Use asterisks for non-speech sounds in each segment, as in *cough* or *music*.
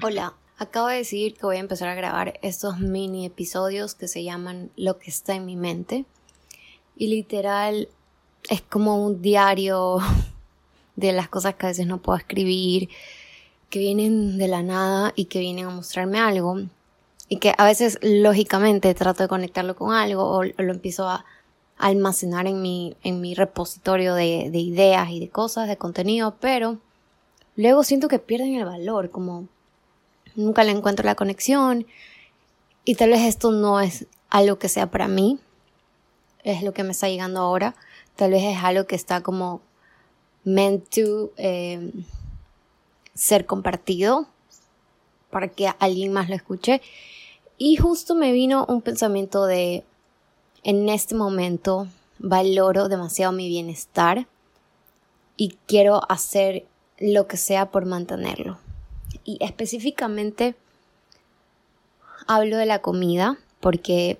Hola, acabo de decidir que voy a empezar a grabar estos mini episodios que se llaman Lo que está en mi mente. Y literal es como un diario *laughs* de las cosas que a veces no puedo escribir, que vienen de la nada y que vienen a mostrarme algo. Y que a veces lógicamente trato de conectarlo con algo o lo empiezo a almacenar en mi, en mi repositorio de, de ideas y de cosas, de contenido, pero luego siento que pierden el valor, como nunca le encuentro la conexión y tal vez esto no es algo que sea para mí, es lo que me está llegando ahora, tal vez es algo que está como meant to eh, ser compartido para que alguien más lo escuche. Y justo me vino un pensamiento de, en este momento valoro demasiado mi bienestar y quiero hacer lo que sea por mantenerlo y específicamente hablo de la comida porque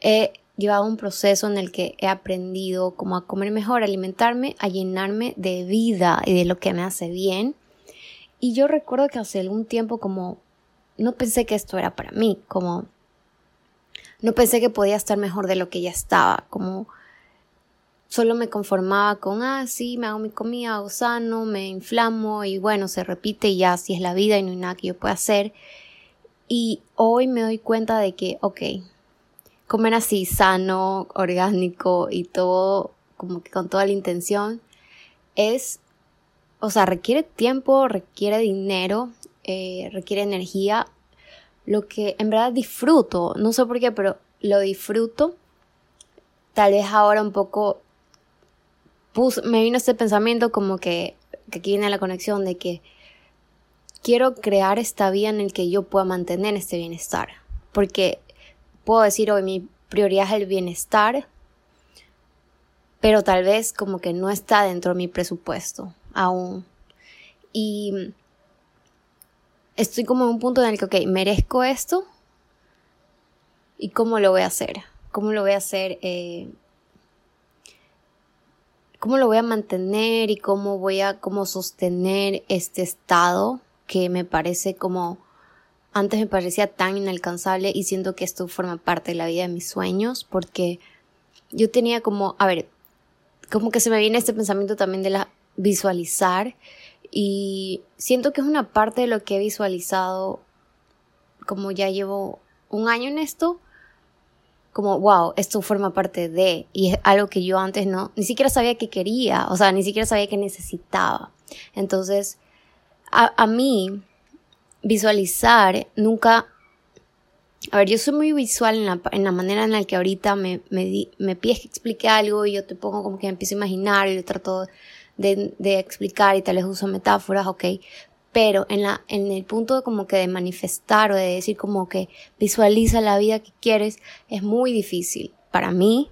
he llevado un proceso en el que he aprendido como a comer mejor, a alimentarme, a llenarme de vida y de lo que me hace bien. Y yo recuerdo que hace algún tiempo como no pensé que esto era para mí, como no pensé que podía estar mejor de lo que ya estaba, como solo me conformaba con, ah, sí, me hago mi comida, hago sano, me inflamo y bueno, se repite y ya así es la vida y no hay nada que yo pueda hacer. Y hoy me doy cuenta de que, ok, comer así sano, orgánico y todo, como que con toda la intención, es, o sea, requiere tiempo, requiere dinero, eh, requiere energía, lo que en verdad disfruto, no sé por qué, pero lo disfruto. Tal vez ahora un poco me vino este pensamiento como que, que aquí viene la conexión de que quiero crear esta vida en el que yo pueda mantener este bienestar. Porque puedo decir hoy mi prioridad es el bienestar, pero tal vez como que no está dentro de mi presupuesto aún. Y estoy como en un punto en el que, ok, merezco esto. ¿Y cómo lo voy a hacer? ¿Cómo lo voy a hacer? Eh, cómo lo voy a mantener y cómo voy a cómo sostener este estado que me parece como antes me parecía tan inalcanzable y siento que esto forma parte de la vida de mis sueños porque yo tenía como, a ver, como que se me viene este pensamiento también de la visualizar y siento que es una parte de lo que he visualizado como ya llevo un año en esto como, wow, esto forma parte de, y es algo que yo antes no, ni siquiera sabía que quería, o sea, ni siquiera sabía que necesitaba. Entonces, a, a mí, visualizar nunca, a ver, yo soy muy visual en la, en la manera en la que ahorita me, me, me pides que explique algo y yo te pongo como que empiezo a imaginar y le trato de, de explicar y tal vez uso metáforas, ok, pero en la en el punto de como que de manifestar o de decir como que visualiza la vida que quieres es muy difícil para mí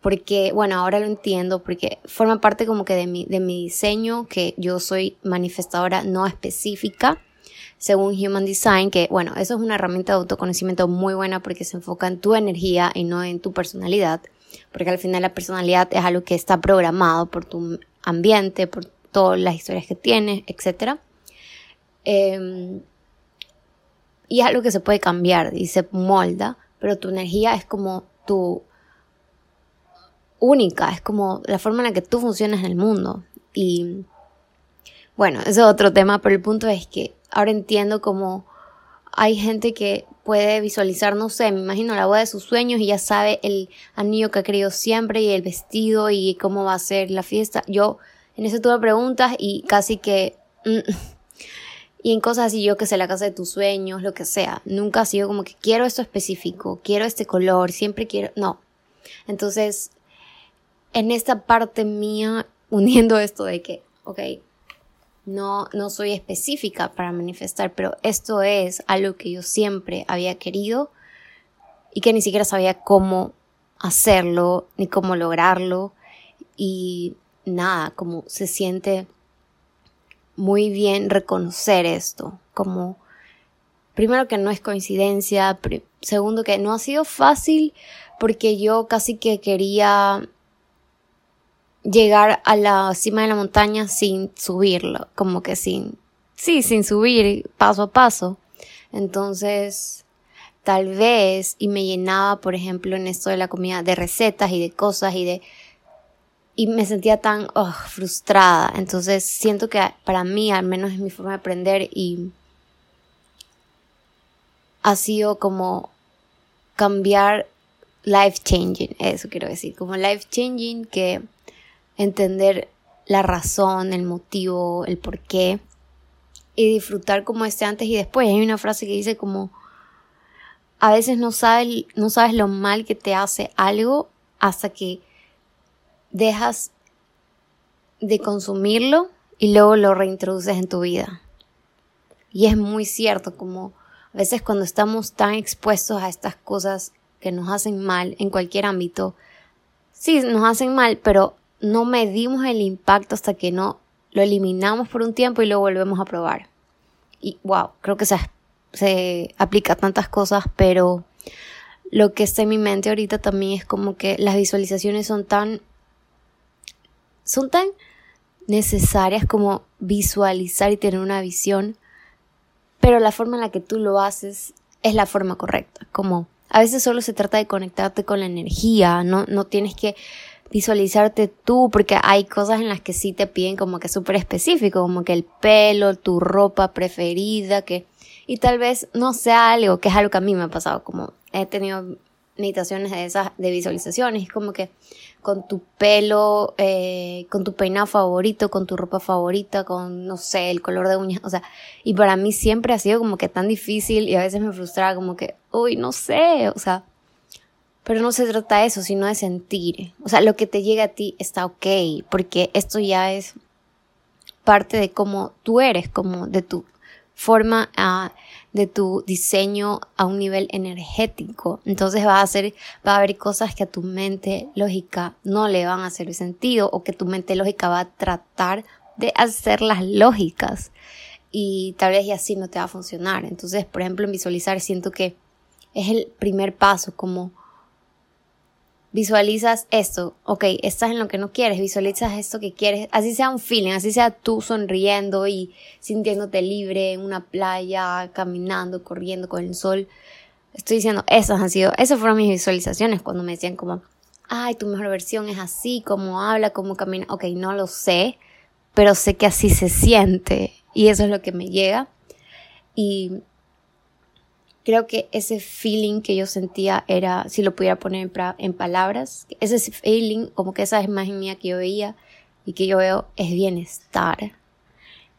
porque bueno ahora lo entiendo porque forma parte como que de mi de mi diseño que yo soy manifestadora no específica según Human Design que bueno eso es una herramienta de autoconocimiento muy buena porque se enfoca en tu energía y no en tu personalidad porque al final la personalidad es algo que está programado por tu ambiente por todas las historias que tienes etcétera Em, y es algo que se puede cambiar y se molda, pero tu energía es como tu única, es como la forma en la que tú funcionas en el mundo. Y bueno, ese es otro tema, pero el punto es que ahora entiendo cómo hay gente que puede visualizar, no sé, me imagino la boda de sus sueños y ya sabe el anillo que ha querido siempre y el vestido y cómo va a ser la fiesta. Yo en eso tuve preguntas y casi que... Mm, y en cosas así, yo que sé, la casa de tus sueños, lo que sea. Nunca ha sido como que quiero esto específico, quiero este color, siempre quiero. No. Entonces, en esta parte mía, *laughs* uniendo esto de que, ok, no, no soy específica para manifestar, pero esto es algo que yo siempre había querido y que ni siquiera sabía cómo hacerlo, ni cómo lograrlo. Y nada, como se siente muy bien reconocer esto, como primero que no es coincidencia, segundo que no ha sido fácil porque yo casi que quería llegar a la cima de la montaña sin subirlo, como que sin sí, sin subir paso a paso. Entonces, tal vez, y me llenaba, por ejemplo, en esto de la comida, de recetas y de cosas y de... Y me sentía tan oh, frustrada. Entonces, siento que para mí, al menos es mi forma de aprender y ha sido como cambiar life changing, eso quiero decir, como life changing que entender la razón, el motivo, el por qué y disfrutar como este antes y después. Hay una frase que dice como a veces no sabes, no sabes lo mal que te hace algo hasta que dejas de consumirlo y luego lo reintroduces en tu vida. Y es muy cierto, como a veces cuando estamos tan expuestos a estas cosas que nos hacen mal en cualquier ámbito, sí, nos hacen mal, pero no medimos el impacto hasta que no lo eliminamos por un tiempo y lo volvemos a probar. Y wow, creo que se, se aplica a tantas cosas, pero lo que está en mi mente ahorita también es como que las visualizaciones son tan son tan necesarias como visualizar y tener una visión, pero la forma en la que tú lo haces es la forma correcta, como a veces solo se trata de conectarte con la energía, no, no tienes que visualizarte tú, porque hay cosas en las que sí te piden como que súper específico, como que el pelo, tu ropa preferida, que, y tal vez no sea algo, que es algo que a mí me ha pasado, como he tenido meditaciones de esas, de visualizaciones, es como que con tu pelo, eh, con tu peinado favorito, con tu ropa favorita, con, no sé, el color de uñas, o sea, y para mí siempre ha sido como que tan difícil y a veces me frustraba como que, uy, no sé, o sea, pero no se trata de eso, sino de sentir, o sea, lo que te llega a ti está ok, porque esto ya es parte de cómo tú eres, como de tu forma uh, de tu diseño a un nivel energético. Entonces va a hacer, va a haber cosas que a tu mente lógica no le van a hacer sentido o que tu mente lógica va a tratar de hacerlas lógicas y tal vez y así no te va a funcionar. Entonces, por ejemplo, en visualizar siento que es el primer paso como visualizas esto, ok, estás en lo que no quieres, visualizas esto que quieres, así sea un feeling, así sea tú sonriendo y sintiéndote libre en una playa, caminando, corriendo con el sol. Estoy diciendo, esas han sido, esas fueron mis visualizaciones cuando me decían como, ay, tu mejor versión es así, como habla, como camina, ok, no lo sé, pero sé que así se siente y eso es lo que me llega. Y creo que ese feeling que yo sentía era, si lo pudiera poner en, palabras, ese feeling, como que esa imagen mía que yo veía y que yo veo es bienestar.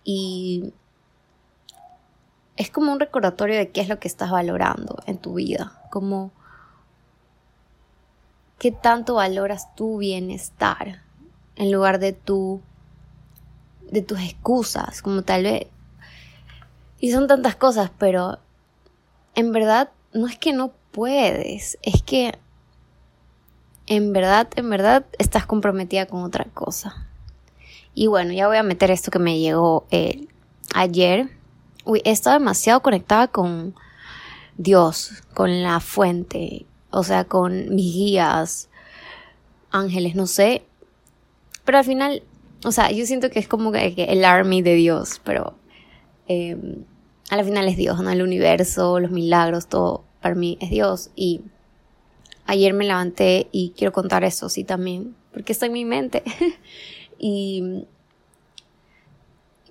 Y es como un recordatorio de qué es lo que estás valorando en tu vida, como qué tanto valoras tu bienestar en lugar de tu de tus excusas, como tal vez y son tantas cosas, pero en verdad no es que no puedes, es que en verdad, en verdad estás comprometida con otra cosa. Y bueno, ya voy a meter esto que me llegó eh, ayer. Uy, he estado demasiado conectada con Dios, con la fuente, o sea, con mis guías, ángeles, no sé. Pero al final, o sea, yo siento que es como el army de Dios, pero eh, a la final es Dios, ¿no? El universo, los milagros, todo para mí es Dios. Y ayer me levanté y quiero contar eso, sí, también, porque está en mi mente. *laughs* y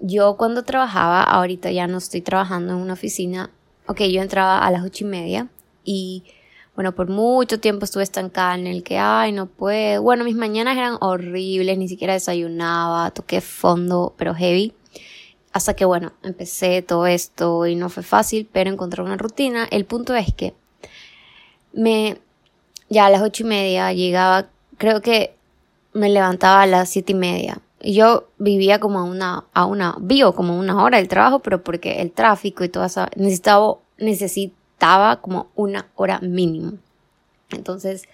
yo cuando trabajaba, ahorita ya no estoy trabajando en una oficina, ok, yo entraba a las ocho y media y bueno, por mucho tiempo estuve estancada en el que, ay, no puedo. Bueno, mis mañanas eran horribles, ni siquiera desayunaba, toqué fondo, pero heavy. Hasta que bueno, empecé todo esto y no fue fácil, pero encontré una rutina. El punto es que me, ya a las ocho y media llegaba, creo que me levantaba a las siete y media. Yo vivía como a una, a una, vivo como una hora del trabajo, pero porque el tráfico y todo eso, necesitaba, necesitaba como una hora mínimo. Entonces,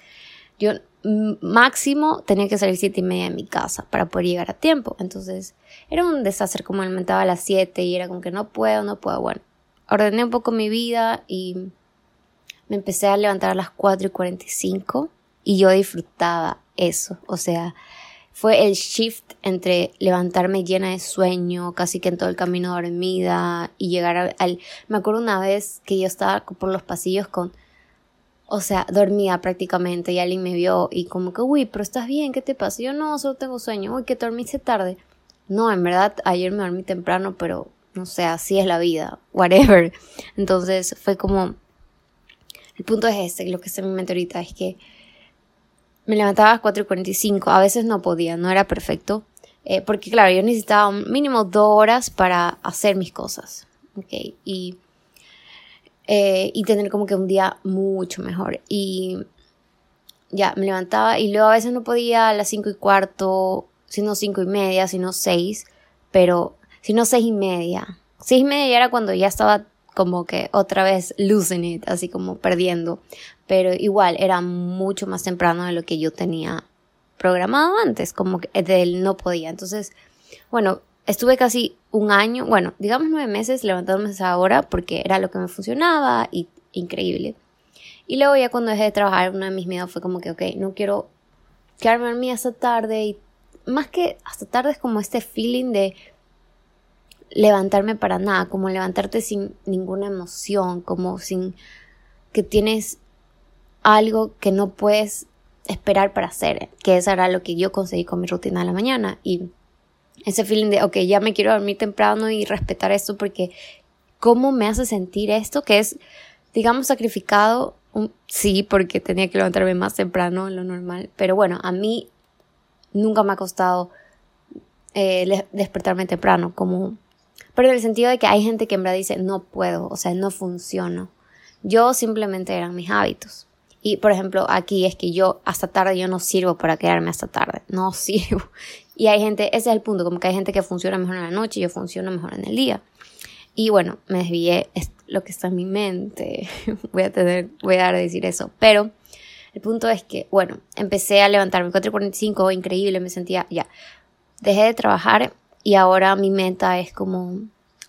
yo máximo tenía que salir siete y media de mi casa para poder llegar a tiempo. Entonces era un desastre como alimentaba a las siete y era como que no puedo, no puedo. Bueno, ordené un poco mi vida y me empecé a levantar a las 4 y 45 y yo disfrutaba eso. O sea, fue el shift entre levantarme llena de sueño, casi que en todo el camino dormida y llegar al... Me acuerdo una vez que yo estaba por los pasillos con... O sea, dormía prácticamente y alguien me vio y como que, uy, pero estás bien, ¿qué te pasa? Yo no, solo tengo sueño, uy, que te dormiste tarde. No, en verdad, ayer me dormí temprano, pero no sé, así es la vida, *laughs* whatever. Entonces fue como... El punto es este, lo que está en mi mente ahorita es que me levantaba a las 4 y 45, a veces no podía, no era perfecto, eh, porque claro, yo necesitaba un mínimo dos horas para hacer mis cosas, ¿ok? Y, eh, y tener como que un día mucho mejor. Y ya, me levantaba y luego a veces no podía a las 5 y cuarto, sino 5 y media, sino 6, pero sino 6 y media. 6 y media ya era cuando ya estaba como que otra vez losing it, así como perdiendo pero igual era mucho más temprano de lo que yo tenía programado antes, como que él no podía. Entonces, bueno, estuve casi un año, bueno, digamos nueve meses levantándome a esa hora porque era lo que me funcionaba y increíble. Y luego ya cuando dejé de trabajar, uno de mis miedos fue como que, ok, no quiero quedarme dormida hasta tarde y más que hasta tarde es como este feeling de levantarme para nada, como levantarte sin ninguna emoción, como sin que tienes algo que no puedes esperar para hacer, que eso era lo que yo conseguí con mi rutina de la mañana y ese feeling de, ok, ya me quiero dormir temprano y respetar esto porque ¿cómo me hace sentir esto? Que es, digamos, sacrificado, sí, porque tenía que levantarme más temprano en lo normal, pero bueno, a mí nunca me ha costado eh, despertarme temprano, como, pero en el sentido de que hay gente que en verdad dice, no puedo, o sea, no funciona. Yo simplemente eran mis hábitos. Y por ejemplo, aquí es que yo hasta tarde yo no sirvo para quedarme hasta tarde, no *laughs* sirvo. Y hay gente, ese es el punto, como que hay gente que funciona mejor en la noche y yo funciono mejor en el día. Y bueno, me desvié, es lo que está en mi mente. *laughs* voy a tener, voy a dar a decir eso. Pero el punto es que, bueno, empecé a levantarme 4.45, increíble, me sentía ya. Dejé de trabajar y ahora mi meta es como,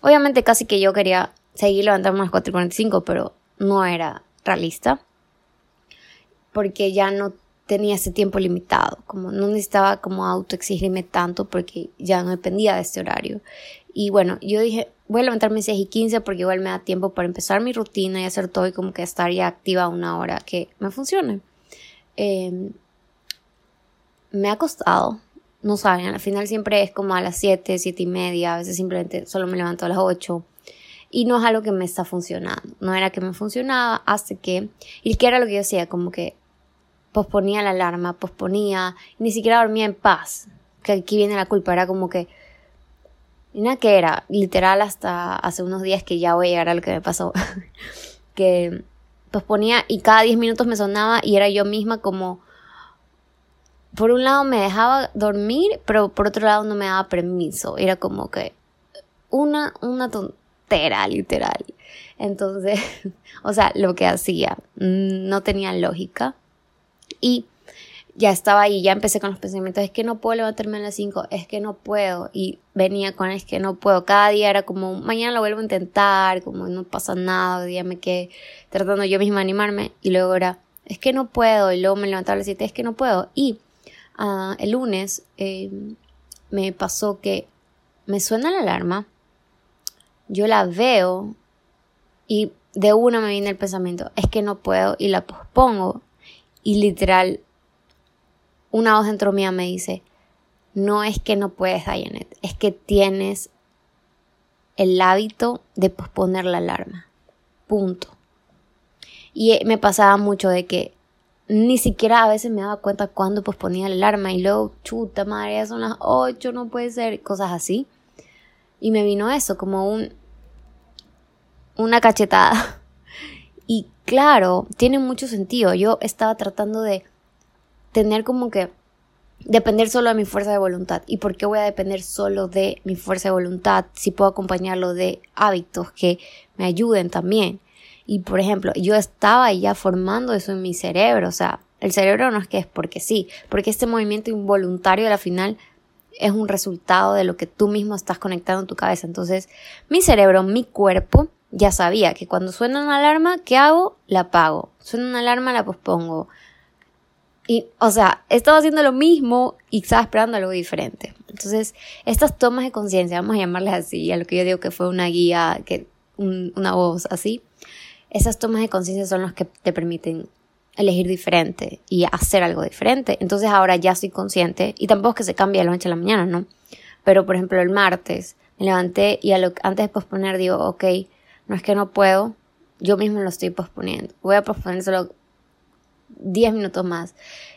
obviamente casi que yo quería seguir levantándome a las 4.45, pero no era realista porque ya no tenía ese tiempo limitado, como no necesitaba como autoexigirme tanto porque ya no dependía de este horario. Y bueno, yo dije, voy a levantarme 6 y 15 porque igual me da tiempo para empezar mi rutina y hacer todo y como que estar ya activa una hora que me funcione. Em, me ha costado, no saben, al final siempre es como a las 7, 7 y media, a veces simplemente solo me levanto a las 8 y no es algo que me está funcionando, no era que me funcionaba hasta que, y que era lo que yo hacía, como que posponía la alarma, posponía, ni siquiera dormía en paz. Que aquí viene la culpa, era como que. Y nada que era, literal, hasta hace unos días que ya voy a llegar a lo que me pasó. *laughs* que posponía y cada 10 minutos me sonaba y era yo misma como. Por un lado me dejaba dormir, pero por otro lado no me daba permiso. Era como que. Una, una tontera, literal. Entonces, *laughs* o sea, lo que hacía no tenía lógica. Y ya estaba ahí, ya empecé con los pensamientos, es que no puedo levantarme a las 5, es que no puedo. Y venía con es que no puedo. Cada día era como, mañana lo vuelvo a intentar, como no pasa nada, hoy día me quedé tratando yo misma de animarme. Y luego era, es que no puedo. Y luego me levantaba a las 7, es que no puedo. Y uh, el lunes eh, me pasó que me suena la alarma, yo la veo y de una me viene el pensamiento, es que no puedo y la pospongo y literal, una voz dentro mía me dice, no es que no puedes, Dianet, es que tienes el hábito de posponer la alarma. Punto. Y eh, me pasaba mucho de que ni siquiera a veces me daba cuenta cuando posponía la alarma y luego, chuta madre, ya son las 8, no puede ser, cosas así. Y me vino eso, como un, una cachetada. Y claro, tiene mucho sentido. Yo estaba tratando de tener como que depender solo de mi fuerza de voluntad. ¿Y por qué voy a depender solo de mi fuerza de voluntad si puedo acompañarlo de hábitos que me ayuden también? Y por ejemplo, yo estaba ya formando eso en mi cerebro. O sea, el cerebro no es que es porque sí, porque este movimiento involuntario a la final es un resultado de lo que tú mismo estás conectando en tu cabeza. Entonces, mi cerebro, mi cuerpo, ya sabía que cuando suena una alarma, ¿qué hago? La apago. Suena una alarma, la pospongo. Y, o sea, estaba haciendo lo mismo y estaba esperando algo diferente. Entonces, estas tomas de conciencia, vamos a llamarles así, a lo que yo digo que fue una guía, que una voz así, esas tomas de conciencia son las que te permiten elegir diferente y hacer algo diferente. Entonces ahora ya soy consciente y tampoco es que se cambie de la noche a la mañana, ¿no? Pero por ejemplo el martes me levanté y a lo, antes de posponer digo, ok, no es que no puedo, yo mismo lo estoy posponiendo. Voy a posponer solo 10 minutos más.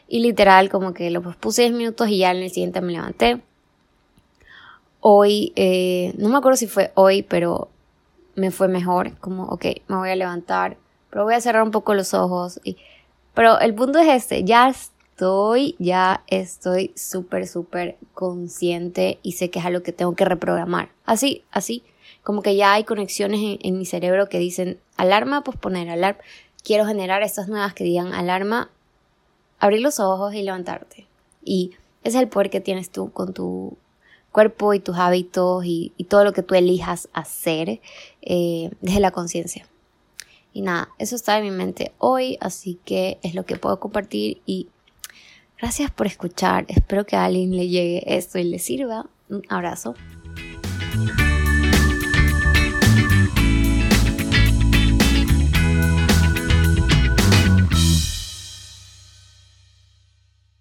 Y literal como que lo pospuse 10 minutos y ya en el siguiente me levanté. Hoy, eh, no me acuerdo si fue hoy, pero me fue mejor. Como, ok, me voy a levantar, pero voy a cerrar un poco los ojos. Y, pero el punto es este, ya estoy, ya estoy súper, súper consciente y sé que es algo que tengo que reprogramar. Así, así, como que ya hay conexiones en, mi cerebro que dicen alarma, posponer, alarma. Quiero generar estas nuevas que digan alarma, abrir los ojos y levantarte. Y ese es el poder que tienes tú con tu cuerpo y tus hábitos y, todo lo que tú elijas hacer eh, desde la conciencia. Y nada, eso está en mi mente hoy, así que es lo que puedo compartir y gracias por escuchar. Espero que a alguien le llegue esto y le sirva. Un abrazo.